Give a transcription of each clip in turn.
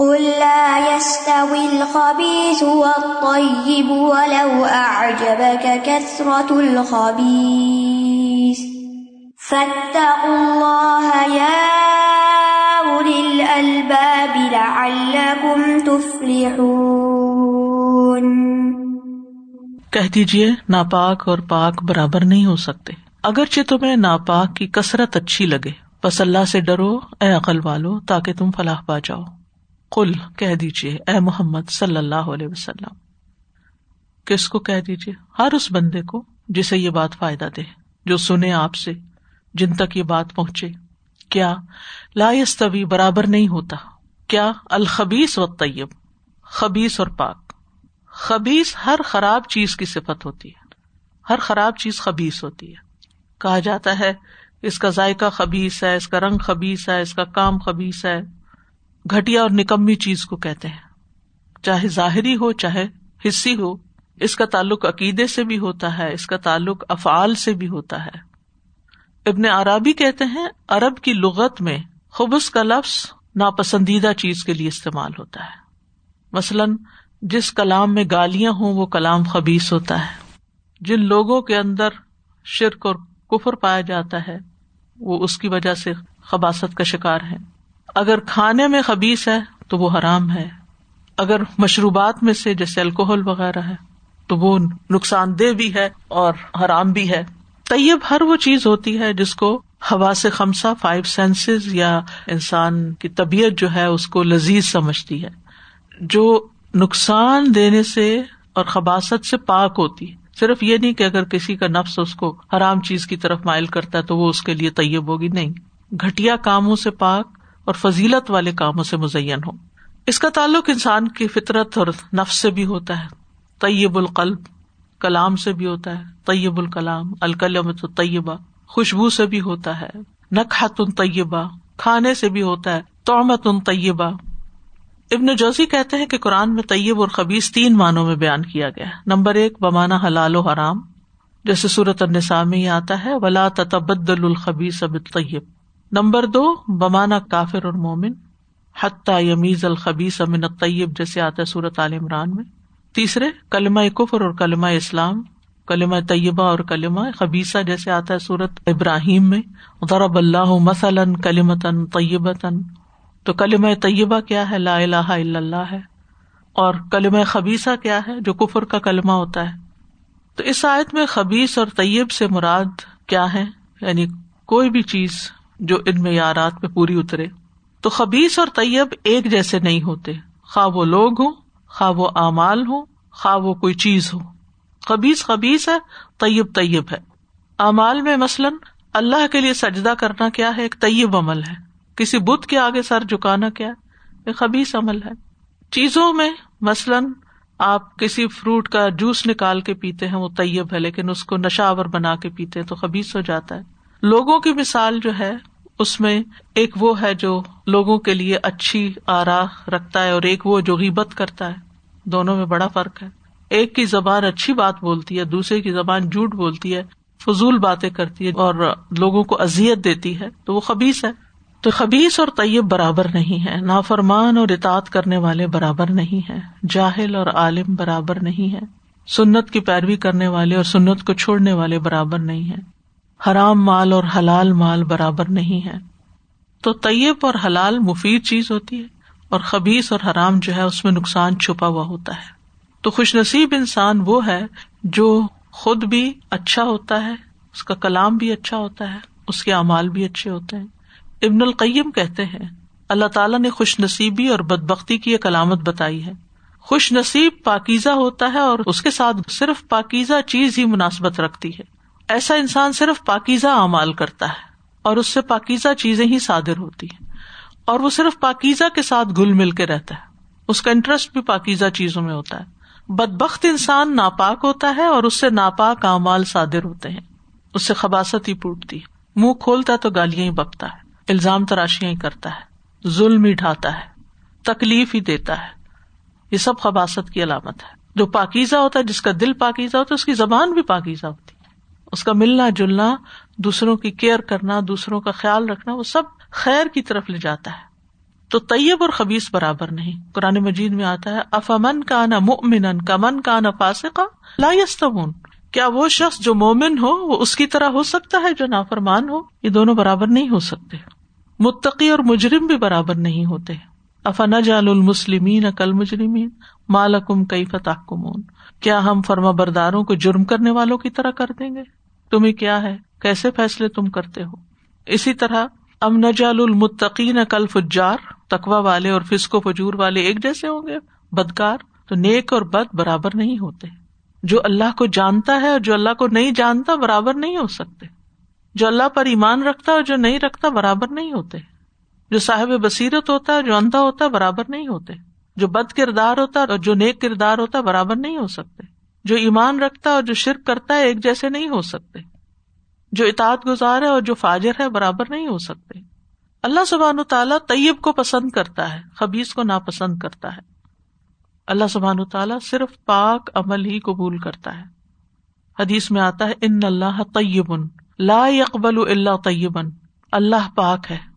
قل لا يستوي الخبيث والطيب ولو أعجبك كثرة الخبيث. فاتقوا الله يا أولي الألباب لعلكم تفلحون. کہہ دیجیے ناپاک اور پاک برابر نہیں ہو سکتے۔ اگرچہ تمہیں ناپاک کی کثرت اچھی لگے، بس اللہ سے ڈرو، اے عقل والو، تاکہ تم فلاح پا جاؤ۔ کل کہہ دیجیے اے محمد صلی اللہ علیہ وسلم۔ کس کو کہہ دیجیے ہر اس بندے کو جسے یہ بات فائدہ دے، جو سنے آپ سے، جن تک یہ بات پہنچے۔ کیا لا یستوی برابر نہیں ہوتا؟ کیا الخبیس و طیب خبیس اور پاک۔ خبیس ہر خراب چیز کی صفت ہوتی ہے۔ ہر خراب چیز خبیس ہوتی ہے۔ کہا جاتا ہے، اس کا ذائقہ خبیس ہے، اس کا رنگ خبیس ہے، اس کا کام خبیس ہے۔ گٹیا اور نکمی چیز کو کہتے ہیں۔ چاہے ظاہری ہو، چاہے حصی ہو، اس کا تعلق عقیدے سے بھی ہوتا ہے، اس کا تعلق افعال سے بھی ہوتا ہے۔ ابن عرابی کہتے ہیں ارب کی لغت میں خبص کا لفظ ناپسندیدہ چیز کے لیے استعمال ہوتا ہے۔ مثلاً، جس کلام میں گالیاں ہوں، وہ کلام خبیص ہوتا ہے۔ جن لوگوں کے اندر شرک اور کفر پایا جاتا ہے، وہ اس کی وجہ سے خباست کا شکار ہے اگر کھانے میں خبیص ہے تو وہ حرام ہے۔ اگر مشروبات میں سے جیسے الکوہل وغیرہ ہے تو وہ نقصان دہ بھی ہے اور حرام بھی ہے۔ طیب ہر وہ چیز ہوتی ہے جس کو ہوا سے خمسا فائیو سینسز یا انسان کی طبیعت جو ہے اس کو لذیذ سمجھتی ہے۔ جو نقصان دینے سے اور خباست سے پاک ہوتی ہے۔ صرف یہ نہیں کہ اگر کسی کا نفس اس کو حرام چیز کی طرف مائل کرتا ہے تو وہ اس کے لیے طیب ہوگی، نہیں۔ گٹیا کاموں سے پاک اور فضیلت والے کاموں سے مزین ہو اس کا تعلق انسان کی فطرت اور نفس سے بھی ہوتا ہے۔ طیب القلب کلام سے بھی ہوتا ہے۔ طیب الکلام الکلم تو طیبہ خوشبو سے بھی ہوتا ہے۔ نقحت ان طیبہ کھانے سے بھی ہوتا ہے۔ تومت ان طیبہ۔ ابن جوزی کہتے ہیں کہ قرآن میں طیب اور خبیز تین معنوں میں بیان کیا گیا نمبر ایک بمانا حلال و حرام۔ جیسے صورت النساء میں آتا ہے، ولا تبدل الخبیس اب طیب نمبر دو، بمانا کافر اور مومن، حتیٰ یمیز الخبیس امن طیب جیسے آتا ہے صورت عال عمران میں۔ تیسرے، کلمہ کفر اور کلمہ اسلام، کلمہ طیبہ اور کلمہ خبیصہ جیسے آتا ہے سورت ابراہیم میں۔ ضرب اللہ مثلاً کلیمتاً طیبتاً۔ تو کلمہ طیبہ کیا ہے؟ لا الہ الا اللہ ہے۔ اور کلمہ خبیصہ کیا ہے؟ جو کفر کا کلمہ ہوتا ہے۔ تو اس آیت میں خبیص اور طیب سے مراد کیا ہے؟ یعنی کوئی بھی چیز جو ان معیارات پہ پوری اترے۔ تو خبیص اور طیب ایک جیسے نہیں ہوتے۔ خواہ وہ لوگ ہوں، خواہ وہ اعمال ہو خواہ وہ کوئی چیز ہو۔ خبیز خبیز ہے، طیب طیب ہے۔ اعمال میں مثلاً اللہ کے لیے سجدہ کرنا کیا ہے؟ ایک طیب عمل ہے۔ کسی بت کے آگے سر جھکانا کیا ایک خبیص عمل ہے۔ چیزوں میں مثلاً آپ کسی فروٹ کا جوس نکال کے پیتے ہیں، وہ طیب ہے، لیکن اس کو نشاور بنا کے پیتے ہیں تو خبیص ہو جاتا ہے۔ لوگوں کی مثال جو ہے اس میں ایک وہ ہے جو لوگوں کے لیے اچھی آرا رکھتا ہے اور ایک وہ جو غیبت کرتا ہے۔ دونوں میں بڑا فرق ہے۔ ایک کی زبان اچھی بات بولتی ہے، دوسرے کی زبان جھوٹ بولتی ہے، فضول باتیں کرتی ہے اور لوگوں کو ازیت دیتی ہے۔ تو وہ خبیص ہے۔ تو خبیص اور طیب برابر نہیں ہے۔ نافرمان اور اطاط کرنے والے برابر نہیں ہے جاہل اور عالم برابر نہیں ہے سنت کی پیروی کرنے والے اور سنت کو چھوڑنے والے برابر نہیں ہے حرام مال اور حلال مال برابر نہیں ہے۔ تو طیب اور حلال مفید چیز ہوتی ہے اور خبیص اور حرام جو ہے اس میں نقصان چھپا ہوا ہوتا ہے۔ تو خوش نصیب انسان وہ ہے جو خود بھی اچھا ہوتا ہے، اس کا کلام بھی اچھا ہوتا ہے، اس کے اعمال بھی اچھے ہوتے ہیں۔ ابن القیم کہتے ہیں، اللہ تعالیٰ نے خوش نصیبی اور بد بختی کی ایک علامت بتائی ہے۔ خوش نصیب پاکیزہ ہوتا ہے اور اس کے ساتھ صرف پاکیزہ چیز ہی مناسبت رکھتی ہے۔ ایسا انسان صرف پاکیزہ اعمال کرتا ہے اور اس سے پاکیزہ چیزیں ہی صادر ہوتی ہیں اور وہ صرف پاکیزہ کے ساتھ گل مل کے رہتا ہے۔ اس کا انٹرسٹ بھی پاکیزہ چیزوں میں ہوتا ہے۔ بد بخت انسان ناپاک ہوتا ہے اور اس سے ناپاک اعمال صادر ہوتے ہیں۔ اس سے خباست ہی پوٹتی ہے۔ منہ کھولتا ہے تو گالیاں ہی بکتا ہے۔ الزام تراشیاں ہی کرتا ہے۔ ظلم ہی ڈھاتا ہے۔ تکلیف ہی دیتا ہے۔ یہ سب خباست کی علامت ہے۔ جو پاکیزہ ہوتا ہے، جس کا دل پاکیزہ ہوتا ہے، اس کی زبان بھی پاکیزہ ہوتی ہے۔ اس کا ملنا جلنا، دوسروں کی کیئر کرنا، دوسروں کا خیال رکھنا، وہ سب خیر کی طرف لے جاتا ہے۔ تو طیب اور خبیص برابر نہیں۔ قرآن مجید میں آتا ہے افامن کا نا من کا من کا نا فاسقا لا یستمون کیا وہ شخص جو مومن ہو، وہ اس کی طرح ہو سکتا ہے جو نافرمان ہو؟ یہ دونوں برابر نہیں ہو سکتے۔ متقی اور مجرم بھی برابر نہیں ہوتے۔ افنا جال المسلمین کل مجرمین مالکم کئی فتح کمون کیا ہم فرما برداروں کو جرم کرنے والوں کی طرح کر دیں گے؟ تمہیں کیا ہے؟ کیسے فیصلے تم کرتے ہو؟ اسی طرح ام نجال المتقین کل فجار تقوا والے اور فسکو فجور والے ایک جیسے ہوں گے؟ بدکار، تو نیک اور بد برابر نہیں ہوتے۔ جو اللہ کو جانتا ہے اور جو اللہ کو نہیں جانتا، برابر نہیں ہو سکتے۔ جو اللہ پر ایمان رکھتا اور جو نہیں رکھتا، برابر نہیں ہوتے۔ جو صاحب بصیرت ہوتا ہے جو اندھا ہوتا ہے برابر نہیں ہوتے۔ جو بد کردار ہوتا ہے اور جو نیک کردار ہوتا ہے برابر نہیں ہو سکتے۔ جو ایمان رکھتا ہے اور جو شرک کرتا ہے ایک جیسے نہیں ہو سکتے۔ جو اطاعت گزار ہے اور جو فاجر ہے برابر نہیں ہو سکتے۔ اللہ سبحان و تعالیٰ طیب کو پسند کرتا ہے خبیز کو ناپسند کرتا ہے۔ اللہ سبحان تعالیٰ صرف پاک عمل ہی قبول کرتا ہے۔ حدیث میں آتا ہے، ان اللہ طیبن لا اقبال اللہ طیبن اللہ پاک ہے۔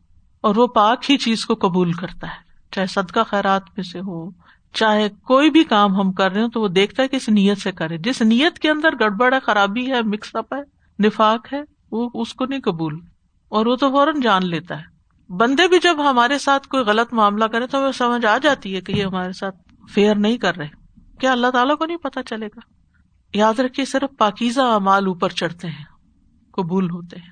اور وہ پاک ہی چیز کو قبول کرتا ہے۔ چاہے صدقہ خیرات میں سے ہو، چاہے کوئی بھی کام ہم کر رہے ہوں تو وہ دیکھتا ہے کہ اس نیت سے کرے۔ جس نیت کے اندر گڑبڑ ہے، خرابی ہے مکس اپ ہے، نفاق ہے، وہ اس کو نہیں قبول۔ اور وہ تو فوراً جان لیتا ہے۔ بندے بھی جب ہمارے ساتھ کوئی غلط معاملہ کرے تو ہمیں سمجھ آ جاتی ہے کہ یہ ہمارے ساتھ فیئر نہیں کر رہے۔ کیا اللہ تعالیٰ کو نہیں پتا چلے گا؟ یاد رکھیے، صرف پاکیزہ امال اوپر چڑھتے ہیں، قبول ہوتے ہیں۔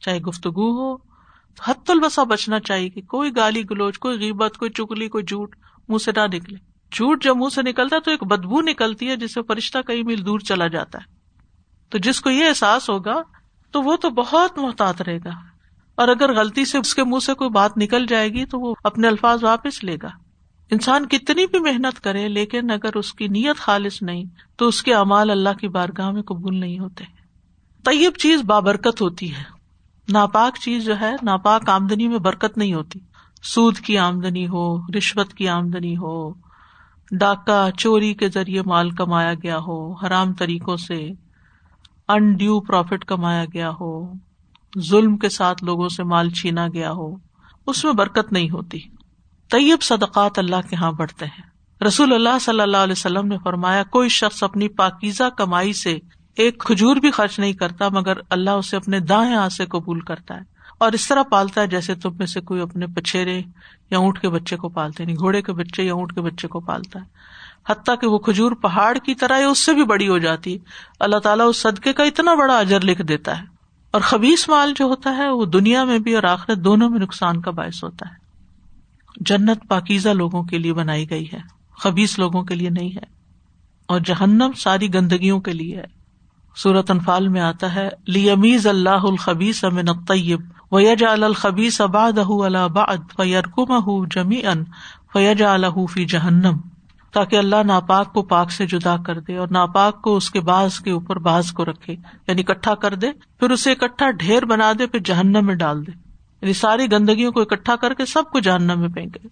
چاہے گفتگو ہو حت البسا بچنا چاہیے کہ کوئی گالی گلوچ، کوئی غیبت، کوئی چگلی، کوئی جھوٹ منہ سے نہ نکلے۔ جھوٹ جب منہ سے نکلتا ہے تو ایک بدبو نکلتی ہے جس سے فرشتہ کئی میل دور چلا جاتا ہے۔ تو جس کو یہ احساس ہوگا تو وہ تو بہت محتاط رہے گا۔ اور اگر غلطی سے اس کے منہ سے کوئی بات نکل جائے گی تو وہ اپنے الفاظ واپس لے گا۔ انسان کتنی بھی محنت کرے لیکن اگر اس کی نیت خالص نہیں تو اس کے امال اللہ کی بارگاہ میں قبول نہیں ہوتے۔ طیب چیز بابرکت ہوتی ہے۔ ناپاک چیز جو ہے، ناپاک آمدنی میں برکت نہیں ہوتی۔ سود کی آمدنی ہو، رشوت کی آمدنی ہو، ڈاکہ، چوری کے ذریعے مال کمایا گیا ہو، حرام طریقوں سے انڈیو پروفٹ کمایا گیا ہو، ظلم کے ساتھ لوگوں سے مال چھینا گیا ہو، اس میں برکت نہیں ہوتی۔ طیب صدقات اللہ کے یہاں بڑھتے ہیں۔ رسول اللہ صلی اللہ علیہ وسلم نے فرمایا، کوئی شخص اپنی پاکیزہ کمائی سے ایک کھجور بھی خرچ نہیں کرتا، مگر اللہ اسے اپنے دائیں ہاتھ سے قبول کرتا ہے۔ اور اس طرح پالتا ہے جیسے تم میں سے کوئی اپنے پچھیرے یا اونٹ کے بچے کو پالتے نہیں، گھوڑے کے بچے یا اونٹ کے بچے کو پالتا ہے۔ حتیٰ کہ وہ کھجور پہاڑ کی طرح اس سے بھی بڑی ہو جاتی ہے۔ اللہ تعالیٰ اس صدقے کا اتنا بڑا اجر لکھ دیتا ہے۔ اور خبیص مال جو ہوتا ہے، وہ دنیا میں بھی اور آخرت دونوں میں نقصان کا باعث ہوتا ہے۔ جنت پاکیزہ لوگوں کے لیے بنائی گئی ہے خبیص لوگوں کے لیے نہیں ہے۔ اور جہنم ساری گندگیوں کے لیے ہے۔ سورت انفال میں آتا ہے لیمیز اللہ الخبیس امن طیب ویج الخبیس اباد الباد فیرکم جمی ان فیج الح فی جہنم تاکہ اللہ ناپاک کو پاک سے جدا کر دے اور ناپاک کو اس کے باز کے اوپر باز کو رکھے یعنی اکٹھا کر دے، پھر اسے اکٹھا ڈھیر بنا دے، پھر جہنم میں ڈال دے۔ یعنی ساری گندگیوں کو اکٹھا کر کے سب کو جہنم میں پھینکے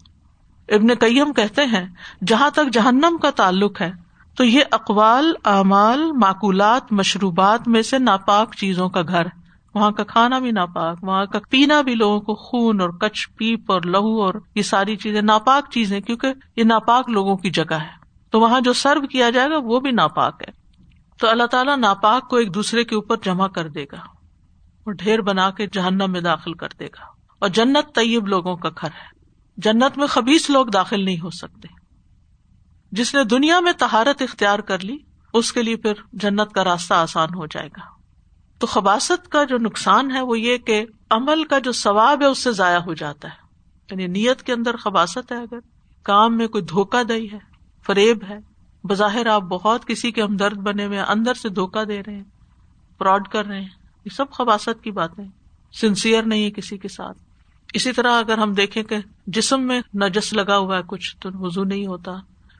ابن کئیم کہتے ہیں، جہاں تک جہنم کا تعلق ہے تو یہ اقوال، اعمال، معقولات، مشروبات میں سے ناپاک چیزوں کا گھر۔ وہاں کا کھانا بھی ناپاک، وہاں کا پینا بھی لوگوں کو خون اور کچھ پیپ اور لہو اور یہ ساری چیزیں ناپاک چیزیں کیونکہ یہ ناپاک لوگوں کی جگہ ہے۔ تو وہاں جو سرو کیا جائے گا وہ بھی ناپاک ہے۔ تو اللہ تعالیٰ ناپاک کو ایک دوسرے کے اوپر جمع کر دے گا اور ڈھیر بنا کے جہنم میں داخل کر دے گا۔ اور جنت طیب لوگوں کا گھر ہے۔ جنت میں خبیص لوگ داخل نہیں ہو سکتے۔ جس نے دنیا میں تہارت اختیار کر لی، اس کے لیے پھر جنت کا راستہ آسان ہو جائے گا۔ تو خباست کا جو نقصان ہے وہ یہ کہ عمل کا جو ثواب ہے، اس سے ضائع ہو جاتا ہے۔ یعنی نیت کے اندر خباست ہے اگر۔ کام میں کوئی دھوکہ دہی ہے، فریب ہے۔ بظاہر آپ بہت کسی کے ہمدرد بنے ہوئے اندر سے دھوکہ دے رہے ہیں، فراڈ کر رہے ہیں۔ یہ سب خباست کی باتیں۔ سنسیئر نہیں ہے کسی کے ساتھ۔ اسی طرح اگر ہم دیکھیں کہ جسم میں نجس لگا ہوا ہے کچھ، تو وزو نہیں ہوتا۔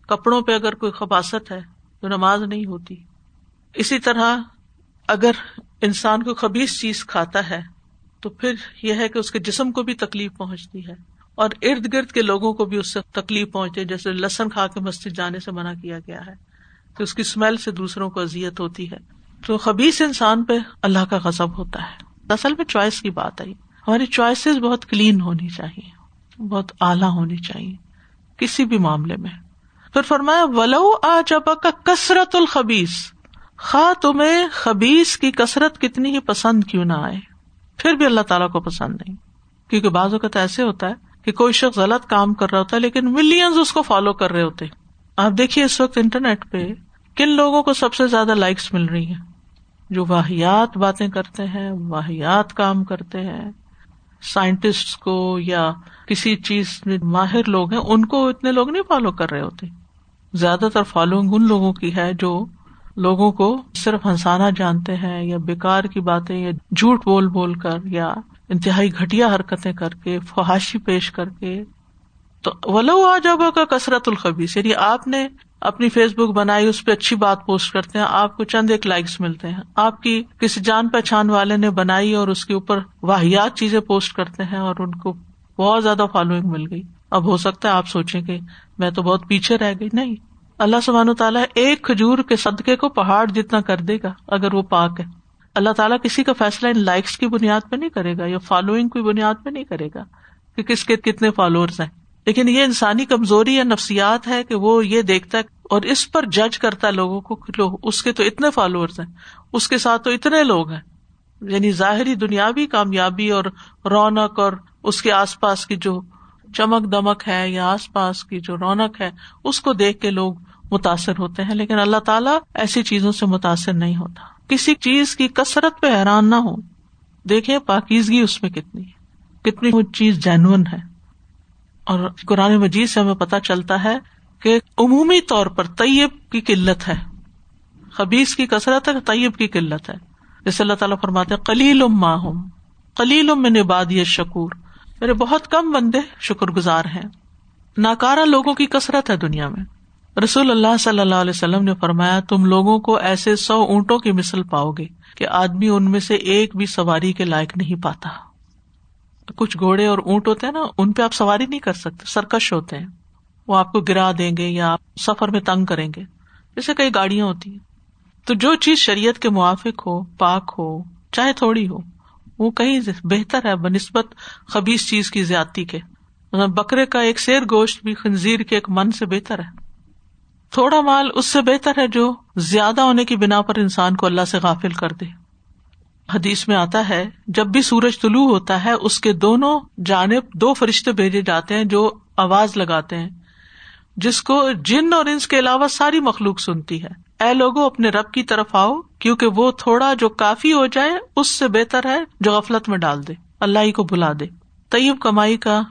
کپڑوں پہ اگر کوئی خباست ہے تو نماز نہیں ہوتی۔ اسی طرح اگر انسان کو خبیص چیز کھاتا ہے تو پھر یہ ہے کہ اس کے جسم کو بھی تکلیف پہنچتی ہے اور ارد گرد کے لوگوں کو بھی اس سے تکلیف پہنچتی جیسے لسن کھا کے مسجد جانے سے منع کیا گیا ہے۔ تو اس کی اسمیل سے دوسروں کو ازیت ہوتی ہے۔ تو خبیص انسان پہ اللہ کا غضب ہوتا ہے۔ اصل میں چوائس کی بات آئی ہماری چوائسیز بہت کلین ہونی چاہیے، بہت اعلیٰ ہونی چاہیے، کسی بھی معاملے میں۔ پھر فرمایا، ولو آ جب کا کثرت الخبیس خا تمہیں خبیس کی کثرت کتنی ہی پسند کیوں نہ آئے۔ پھر بھی اللہ تعالیٰ کو پسند نہیں۔ کیونکہ بعض اوقات ایسے ہوتا ہے کہ کوئی شخص غلط کام کر رہا ہوتا ہے، لیکن ملینز اس کو فالو کر رہے ہوتے۔ آپ دیکھیے اس وقت انٹرنیٹ پہ کن لوگوں کو سب سے زیادہ لائکس مل رہی ہیں۔ جو واحیات باتیں کرتے ہیں، واحیات کام کرتے ہیں۔ سائنٹسٹ کو یا کسی چیز میں ماہر لوگ ہیں، ان کو اتنے لوگ نہیں فالو کر رہے ہوتے۔ زیادہ تر فالوئنگ ان لوگوں کی ہے جو لوگوں کو صرف ہنسانا جانتے ہیں یا بیکار کی باتیں یا جھوٹ بول بول کر یا انتہائی گٹیا حرکتیں کر کے، فحاشی پیش کر کے۔ تو ولو آ جب کا کثرت الخبیس یعنی آپ نے اپنی فیس بک بنائی، اس پہ اچھی بات پوسٹ کرتے ہیں، آپ کو چند ایک لائکس ملتے ہیں۔ آپ کی کسی جان پہچان والے نے بنائی اور اس کے اوپر واحیات چیزیں پوسٹ کرتے ہیں اور ان کو بہت زیادہ فالوئنگ مل گئی۔ اب ہو سکتا ہے آپ سوچیں کہ میں تو بہت پیچھے رہ گئی۔ نہیں۔ اللہ سبحان و تعالیٰ ایک کھجور کے صدقے کو پہاڑ جتنا کر دے گا، اگر وہ پاک ہے۔ اللہ تعالیٰ کسی کا فیصلہ ان لائکس کی بنیاد پہ نہیں کرے گا یا فالوئنگ کی بنیاد پہ نہیں کرے گا کہ کس کے کتنے فالوورس ہیں۔ لیکن یہ انسانی کمزوری یا نفسیات ہے کہ وہ یہ دیکھتا ہے اور اس پر جج کرتا ہے لوگوں کو لو، اس کے تو اتنے فالوورس ہیں، اس کے ساتھ تو اتنے لوگ ہیں۔ یعنی ظاہری دنیاوی کامیابی اور رونق اور اس کے آس پاس کی جو چمک دمک ہے یا آس پاس کی جو رونق ہے، اس کو دیکھ کے لوگ متاثر ہوتے ہیں، لیکن اللہ تعالیٰ ایسی چیزوں سے متاثر نہیں ہوتا۔ کسی چیز کی کثرت پہ حیران نہ ہو دیکھے پاکیزگی اس میں کتنی ہے۔ کتنی وہ چیز جینون ہے۔ اور قرآن مجید سے ہمیں پتہ چلتا ہے کہ عمومی طور پر طیب کی قلت ہے۔ خبیز کی کثرت ہے، طیب کی قلت ہے۔ جیسے اللہ تعالیٰ فرماتے کلیل ام ہوں کلیل میں نباد شکور میرے بہت کم بندے شکر گزار ہیں۔ ناکارا لوگوں کی کثرت ہے دنیا میں۔ رسول اللہ صلی اللہ علیہ وسلم نے فرمایا، تم لوگوں کو ایسے سو اونٹوں کی مثل پاؤ گے کہ آدمی ان میں سے ایک بھی سواری کے لائق نہیں پاتا۔ کچھ گھوڑے اور اونٹ ہوتے ہیں نا، ان پہ آپ سواری نہیں کر سکتے، سرکش ہوتے ہیں۔ وہ آپ کو گرا دیں گے یا آپ سفر میں تنگ کریں گے۔ جیسے کئی گاڑیاں ہوتی ہیں۔ تو جو چیز شریعت کے موافق ہو، پاک ہو، چاہے تھوڑی ہو وہ کہیں بہتر ہے بہ نسبت چیز کی زیادتی کے۔ بکرے کا ایک شیر گوشت بھی خنزیر کے ایک من سے بہتر ہے۔ تھوڑا مال اس سے بہتر ہے جو زیادہ ہونے کی بنا پر انسان کو اللہ سے غافل کر دے۔ حدیث میں آتا ہے، جب بھی سورج طلوع ہوتا ہے، اس کے دونوں جانب دو فرشتے بھیجے جاتے ہیں جو آواز لگاتے ہیں، جس کو جن اور انس کے علاوہ ساری مخلوق سنتی ہے۔ اے لوگو، اپنے رب کی طرف آؤ، کیونکہ وہ تھوڑا جو کافی ہو جائے، اس سے بہتر ہے جو غفلت میں ڈال دے۔ اللہ ہی کو بلا دے۔ طیب کمائی کا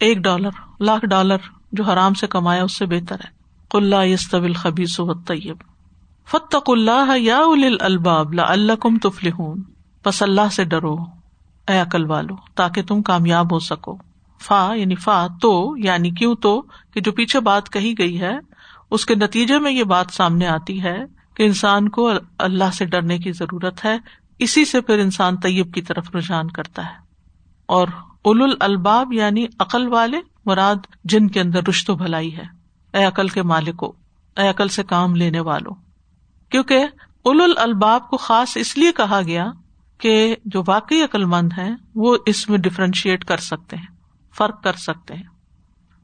ایک ڈالر، لاکھ ڈالر جو حرام سے کمایا، اس سے بہتر ہے۔ کلّا یس خبیص و طیب فتق اللہ یا الباب اللہ کم تفل بس اللہ سے ڈرو، اے عقل والو، تاکہ تم کامیاب ہو سکو۔ فا یعنی فا، تو یعنی کیوں تو؟ کہ جو پیچھے بات کہی گئی ہے اس کے نتیجے میں یہ بات سامنے آتی ہے کہ انسان کو اللہ سے ڈرنے کی ضرورت ہے، اسی سے پھر انسان طیب کی طرف رجحان کرتا ہے۔ اور اول الباب یعنی عقل والے مراد جن کے اندر رشت و بھلائی ہے۔ اے عقل کے مالکو، اے عقل سے کام لینے والوں کیونکہ اول الباب کو خاص اس لیے کہا گیا کہ جو واقعی عقل مند ہے وہ اس میں ڈفرینشیٹ کر سکتے ہیں، فرق کر سکتے ہیں۔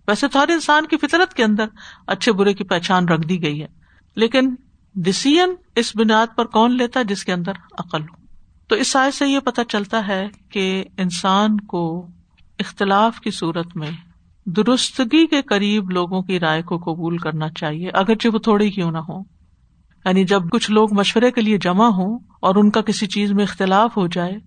ویسے تو ہر انسان کی فطرت کے اندر اچھے برے کی پہچان رکھ دی گئی ہے۔ لیکن ڈسیزن اس بنیاد پر کون لیتا ہے جس کے اندر عقل ہو؟ تو اس سائز سے یہ پتا چلتا ہے کہ انسان کو اختلاف کی صورت میں درستگی کے قریب لوگوں کی رائے کو قبول کرنا چاہیے، اگرچہ وہ تھوڑی کیوں نہ ہو یعنی جب کچھ لوگ مشورے کے لیے جمع ہوں اور ان کا کسی چیز میں اختلاف ہو جائے،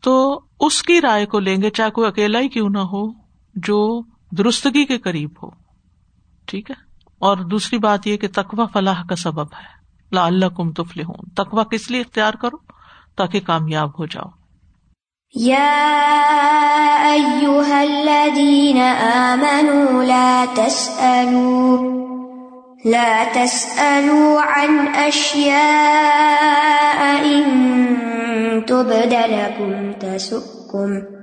تو اس کی رائے کو لیں گے چاہے کوئی اکیلا ہی کیوں نہ ہو، جو درستگی کے قریب ہو۔ ٹھیک ہے؟ اور دوسری بات یہ کہ تقوا فلاح کا سبب ہے۔ لا اللہ کم تفل ہوں تقوا کس لیے اختیار کرو؟ تاکہ کامیاب ہو جاؤ۔ آمنوا لا تسألوا۔ لا تسألوا عن أشياء إن تبد لكم تسؤكم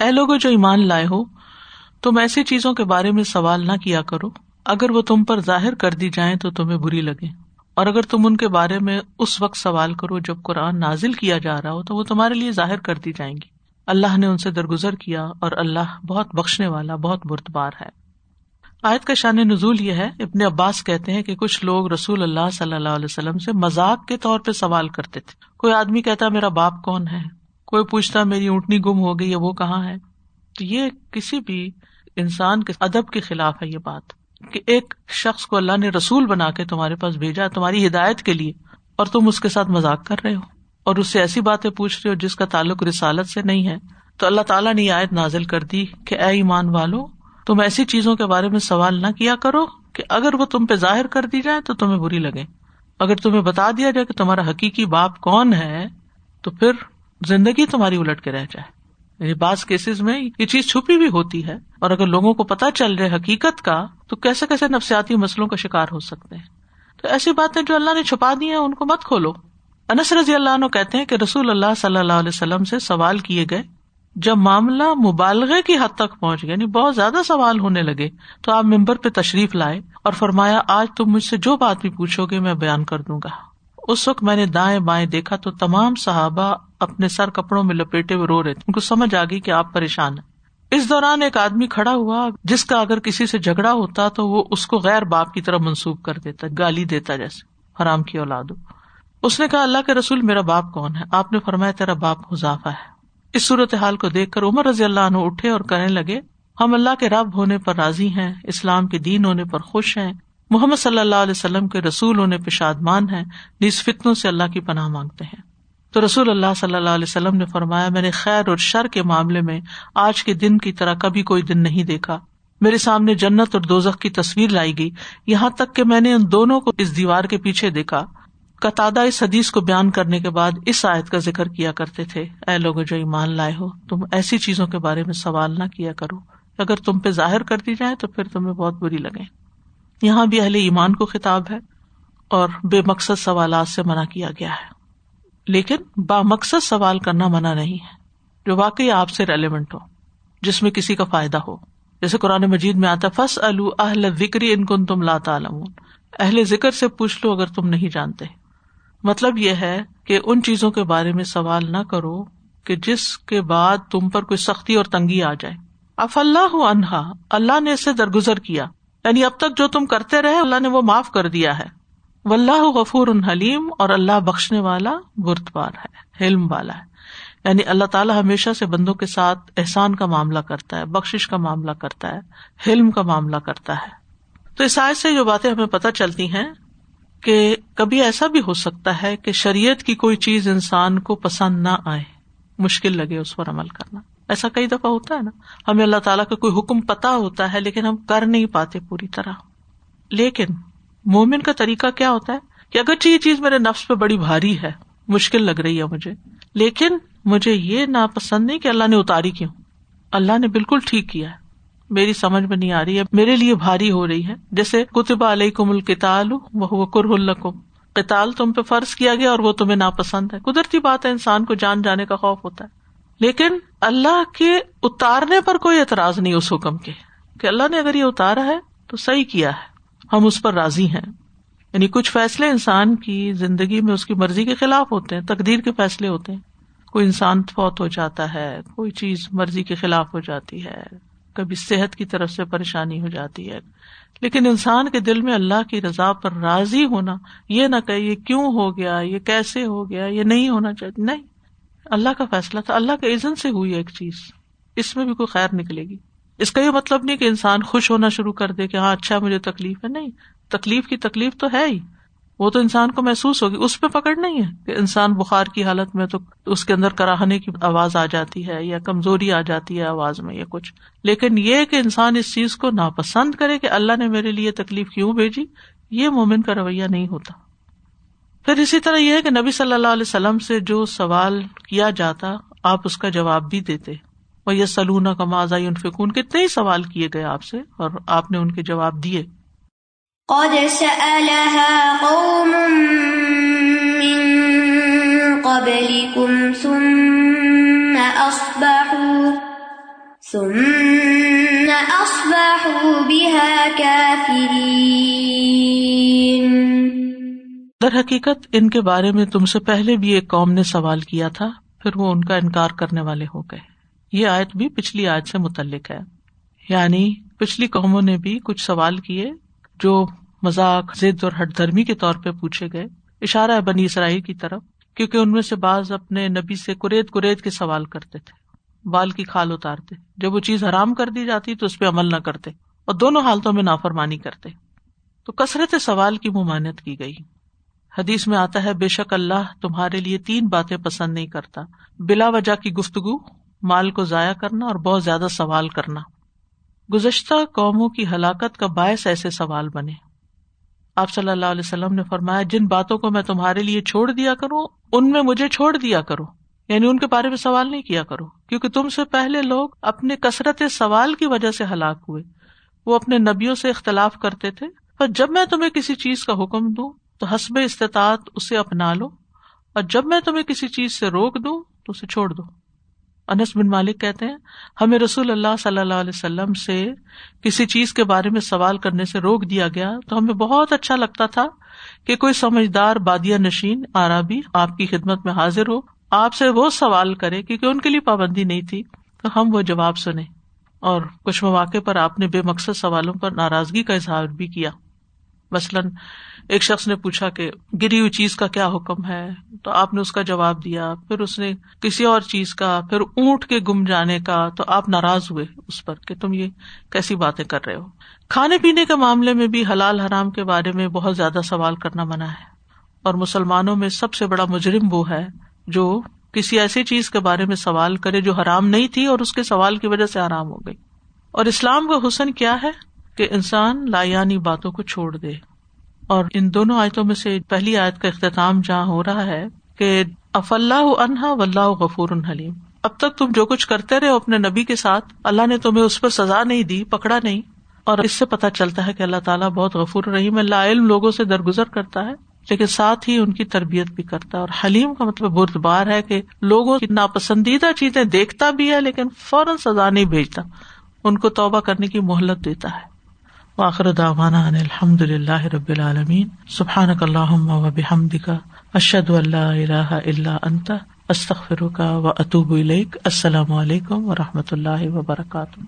اے لوگ جو ایمان لائے ہو، تم ایسی چیزوں کے بارے میں سوال نہ کیا کرو۔ اگر وہ تم پر ظاہر کر دی جائیں تو تمہیں بری لگے۔ اور اگر تم ان کے بارے میں اس وقت سوال کرو جب قرآن نازل کیا جا رہا ہو، تو وہ تمہارے لیے ظاہر کر دی جائیں گی۔ اللہ نے ان سے درگزر کیا اور اللہ بہت بخشنے والا، بہت بردبار ہے۔ آیت کا شان نزول یہ ہے، ابن عباس کہتے ہیں کہ کچھ لوگ رسول اللہ صلی اللہ علیہ وسلم سے مذاق کے طور پہ سوال کرتے تھے۔ کوئی آدمی کہتا، میرا باپ کون ہے؟ کوئی پوچھتا، میری اونٹنی گم ہو گئی ہے وہ کہاں ہے؟ تو یہ کسی بھی انسان کے ادب کے خلاف ہے یہ بات۔ کہ ایک شخص کو اللہ نے رسول بنا کے تمہارے پاس بھیجا، تمہاری ہدایت کے لیے، اور تم اس کے ساتھ مذاق کر رہے ہو، اور اس سے ایسی باتیں پوچھ رہے ہو جس کا تعلق رسالت سے نہیں ہے۔ تو اللہ تعالیٰ نے یہ آیت نازل کر دی کہ اے ایمان والو، تم ایسی چیزوں کے بارے میں سوال نہ کیا کرو کہ اگر وہ تم پہ ظاہر کر دی جائے تو تمہیں بری لگے۔ اگر تمہیں بتا دیا جائے کہ تمہارا حقیقی باپ کون ہے، تو پھر زندگی تمہاری الٹ کے رہ جائے۔ یعنی بعض کیسز میں یہ چیز چھپی بھی ہوتی ہے اور اگر لوگوں کو پتا چل رہے حقیقت کا، تو کیسے کیسے نفسیاتی مسئلوں کا شکار ہو سکتے ہیں؟ تو ایسی باتیں جو اللہ نے چھپا دی ہیں، ان کو مت کھولو۔ انس رضی اللہ عنہ کہتے ہیں کہ رسول اللہ صلی اللہ علیہ وسلم سے سوال کیے گئے۔ جب معاملہ مبالغے کی حد تک پہنچ گیا یعنی بہت زیادہ سوال ہونے لگے، تو آپ ممبر پہ تشریف لائے اور فرمایا، آج تم مجھ سے جو بات بھی پوچھو گے، میں بیان کر دوں گا۔ اس وقت میں نے دائیں بائیں دیکھا تو تمام صحابہ اپنے سر کپڑوں میں لپیٹے ہوئے رو رہے تھے۔ ان کو سمجھ آ گئی کہ آپ پریشان ہیں۔ اس دوران ایک آدمی کھڑا ہوا، جس کا اگر کسی سے جھگڑا ہوتا تو وہ اس کو غیر باپ کی طرف منسوخ کر دیتا، گالی دیتا جیسے، حرام کی اولاد اس نے کہا، اللہ کے رسول میرا باپ کون ہے؟ آپ نے فرمایا، تیرا باپ حذافہ ہے۔ اس صورت حال کو دیکھ کر عمر رضی اللہ عنہ اٹھے اور کہنے لگے، ہم اللہ کے رب ہونے پر راضی ہیں، اسلام کے دین ہونے پر خوش ہیں۔ محمد صلی اللہ علیہ وسلم کے رسول ہونے پہ شادمان ہیں نیز فتنوں سے اللہ کی پناہ مانگتے ہیں۔ تو رسول اللہ صلی اللہ علیہ وسلم نے فرمایا، میں نے خیر اور شر کے معاملے میں آج کے دن کی طرح کبھی کوئی دن نہیں دیکھا۔ میرے سامنے جنت اور دوزخ کی تصویر لائی گئی۔ یہاں تک کہ میں نے ان دونوں کو اس دیوار کے پیچھے دیکھا۔ قطع اس حدیث کو بیان کرنے کے بعد اس آیت کا ذکر کیا کرتے تھے۔ اے لوگ جو ایمان لائے ہو، تم ایسی چیزوں کے بارے میں سوال نہ کیا کرو۔ اگر تم پہ ظاہر کر دی جائے تو پھر تمہیں بہت بری لگے۔ یہاں بھی اہل ایمان کو خطاب ہے اور بے مقصد سوالات سے منع کیا گیا ہے۔ لیکن با مقصد سوال کرنا منع نہیں ہے۔ جو واقعی آپ سے ریلیونٹ ہو، جس میں کسی کا فائدہ ہو۔ جیسے قرآن مجید میں آتا فس اہل وکری ان کن تم لاتا اہل ذکر سے پوچھ لو اگر تم نہیں جانتے۔ مطلب یہ ہے کہ ان چیزوں کے بارے میں سوال نہ کرو کہ جس کے بعد تم پر کوئی سختی اور تنگی آ جائے۔ اف اللہ انہا اللہ نے اسے درگزر کیا۔ یعنی اب تک جو تم کرتے رہے، اللہ نے وہ معاف کر دیا ہے۔ و اللہ غفور حلیم اور اللہ بخشنے والا بردبار ہے، حلم والا ہے۔ یعنی اللہ تعالیٰ ہمیشہ سے بندوں کے ساتھ احسان کا معاملہ کرتا ہے بخش کا معاملہ کرتا ہے، حلم کا معاملہ کرتا ہے۔ تو اس آئے سے جو باتیں ہمیں پتہ چلتی ہیں کہ کبھی ایسا بھی ہو سکتا ہے کہ شریعت کی کوئی چیز انسان کو پسند نہ آئے، مشکل لگے اس پر عمل کرنا۔ ایسا کئی دفعہ ہوتا ہے نا۔ ہمیں اللہ تعالیٰ کا کوئی حکم پتا ہوتا ہے لیکن ہم کر نہیں پاتے پوری طرح۔ لیکن مومن کا طریقہ کیا ہوتا ہے کہ اگر یہ چیز میرے نفس پہ بڑی بھاری ہے، مشکل لگ رہی ہے مجھے، لیکن مجھے یہ ناپسند نہیں کہ اللہ نے اتاری کیوں۔ اللہ نے بالکل ٹھیک کیا ہے۔ میری سمجھ میں نہیں آ رہی ہے، میرے لیے بھاری ہو رہی ہے۔ جیسے کتب علیہ کم الکتال وہ کر تم پہ فرض کیا گیا اور وہ تمہیں ناپسند ہے۔ قدرتی بات ہے، انسان کو جان جانے کا خوف ہوتا ہے۔ لیکن اللہ کے اتارنے پر کوئی اعتراض نہیں اس حکم کے کہ اللہ نے اگر یہ اتارا ہے تو صحیح کیا ہے۔ ہم اس پر راضی ہیں۔ یعنی کچھ فیصلے انسان کی زندگی میں اس کی مرضی کے خلاف ہوتے ہیں، تقدیر کے فیصلے ہوتے ہیں۔ کوئی انسان فوت ہو جاتا ہے، کوئی چیز مرضی کے خلاف ہو جاتی ہے، کبھی صحت کی طرف سے پریشانی ہو جاتی ہے۔ لیکن انسان کے دل میں اللہ کی رضا پر راضی ہونا، یہ نہ کہ یہ کیوں ہو گیا، یہ کیسے ہو گیا، یہ نہیں ہونا چاہیے۔ نہیں، اللہ کا فیصلہ تھا، اللہ کے عزن سے ہوئی ایک چیز۔ اس میں بھی کوئی خیر نکلے گی۔ اس کا یہ مطلب نہیں کہ انسان خوش ہونا شروع کر دے کہ ہاں اچھا مجھے تکلیف ہے۔ نہیں، تکلیف کی تکلیف تو ہے ہی۔ وہ تو انسان کو محسوس ہوگی۔ اس پہ پکڑ نہیں ہے کہ انسان بخار کی حالت میں تو اس کے اندر کراہنے کی آواز آ جاتی ہے یا کمزوری آ جاتی ہے آواز میں یا کچھ۔ لیکن یہ کہ انسان اس چیز کو ناپسند کرے کہ اللہ نے میرے لیے تکلیف کیوں بھیجی، یہ مومن کا رویہ نہیں ہوتا۔ پھر اسی طرح یہ ہے کہ نبی صلی اللہ علیہ وسلم سے جو سوال کیا جاتا، آپ اس کا جواب بھی دیتے۔ وہ یہ سلونا کا ماضا فکون کتنے ہی سوال کیے گئے آپ سے اور آپ نے ان کے جواب دیے۔ قد سألها قوم من قبلكم ثم أصبحوا ثم أصبحوا بها كافرين۔ در حقیقت ان کے بارے میں تم سے پہلے بھی ایک قوم نے سوال کیا تھا پھر وہ ان کا انکار کرنے والے ہو گئے۔ یہ آیت بھی پچھلی آیت سے متعلق ہے۔ یعنی پچھلی قوموں نے بھی کچھ سوال کیے جو مذاق، ضد اور ہٹ دھرمی کے طور پہ پوچھے گئے۔ اشارہ ہے بنی اسرائیل کی طرف کیونکہ ان میں سے بعض اپنے نبی سے کریت کریت کے سوال کرتے تھے۔ بال کی کھال اتارتے۔ جب وہ چیز حرام کر دی جاتی تو اس پہ عمل نہ کرتے اور دونوں حالتوں میں نافرمانی کرتے۔ تو کثرت سوال کی ممانت کی گئی۔ حدیث میں آتا ہے، بے شک اللہ تمہارے لیے تین باتیں پسند نہیں کرتا۔ بلا وجہ کی گفتگو مال کو ضائع کرنا اور بہت زیادہ سوال کرنا۔ گزشتہ قوموں کی ہلاکت کا باعث ایسے سوال بنے۔ آپ صلی اللہ علیہ وسلم نے فرمایا، جن باتوں کو میں تمہارے لیے چھوڑ دیا کروں، ان میں مجھے چھوڑ دیا کرو۔ یعنی ان کے بارے میں سوال نہیں کیا کرو، کیونکہ تم سے پہلے لوگ اپنے کثرت سوال کی وجہ سے ہلاک ہوئے۔ وہ اپنے نبیوں سے اختلاف کرتے تھے۔ پر جب میں تمہیں کسی چیز کا حکم دوں، تو حسب استطاعت اسے اپنا لو، اور جب میں تمہیں کسی چیز سے روک دوں، تو اسے چھوڑ دو۔ انس بن مالک کہتے ہیں، ہمیں رسول اللہ صلی اللہ علیہ وسلم سے کسی چیز کے بارے میں سوال کرنے سے روک دیا گیا تو ہمیں بہت اچھا لگتا تھا کہ کوئی سمجھدار بادیا نشین آرابی آپ کی خدمت میں حاضر ہو، آپ سے وہ سوال کرے کیونکہ ان کے لیے پابندی نہیں تھی۔ تو ہم وہ جواب سنیں۔ اور کچھ مواقع پر آپ نے بے مقصد سوالوں پر ناراضگی کا اظہار بھی کیا۔ مثلاً ایک شخص نے پوچھا کہ گری ہوئی چیز کا کیا حکم ہے؟ تو آپ نے اس کا جواب دیا، پھر اس نے کسی اور چیز کا، پھر اونٹ کے گم جانے کا، تو آپ ناراض ہوئے اس پر کہ تم یہ کیسی باتیں کر رہے ہو۔ کھانے پینے کے معاملے میں بھی حلال حرام کے بارے میں بہت زیادہ سوال کرنا منع ہے۔ اور مسلمانوں میں سب سے بڑا مجرم وہ ہے جو کسی ایسی چیز کے بارے میں سوال کرے جو حرام نہیں تھی اور اس کے سوال کی وجہ سے آرام ہو گئی۔ اور اسلام کا حسن کیا ہے؟ کہ انسان لایانی باتوں کو چھوڑ دے۔ اور ان دونوں آیتوں میں سے پہلی آیت کا اختتام جہاں ہو رہا ہے کہ اف اللہ انہا و اللہ غفور حلیم۔ اب تک تم جو کچھ کرتے رہے اپنے نبی کے ساتھ، اللہ نے تمہیں اس پر سزا نہیں دی، پکڑا نہیں۔ اور اس سے پتا چلتا ہے کہ اللہ تعالیٰ بہت غفور رحیم اللہ علم لوگوں سے درگزر کرتا ہے، لیکن ساتھ ہی ان کی تربیت بھی کرتا ہے۔ اور حلیم کا مطلب برد بار ہے کہ لوگوں کی ناپسندیدہ چیزیں دیکھتا بھی ہے، لیکن فوراً سزا نہیں بھیجتا۔ ان کو توبہ کرنے کی مہلت دیتا ہے۔ واخر داوانا الحمد للہ رب العالمین. سبحان اللہم و بحمدک کا اشد اللہ الہ الا انت، استغفرک و و الیک. السلام علیکم و رحمۃ اللہ وبرکاتہ.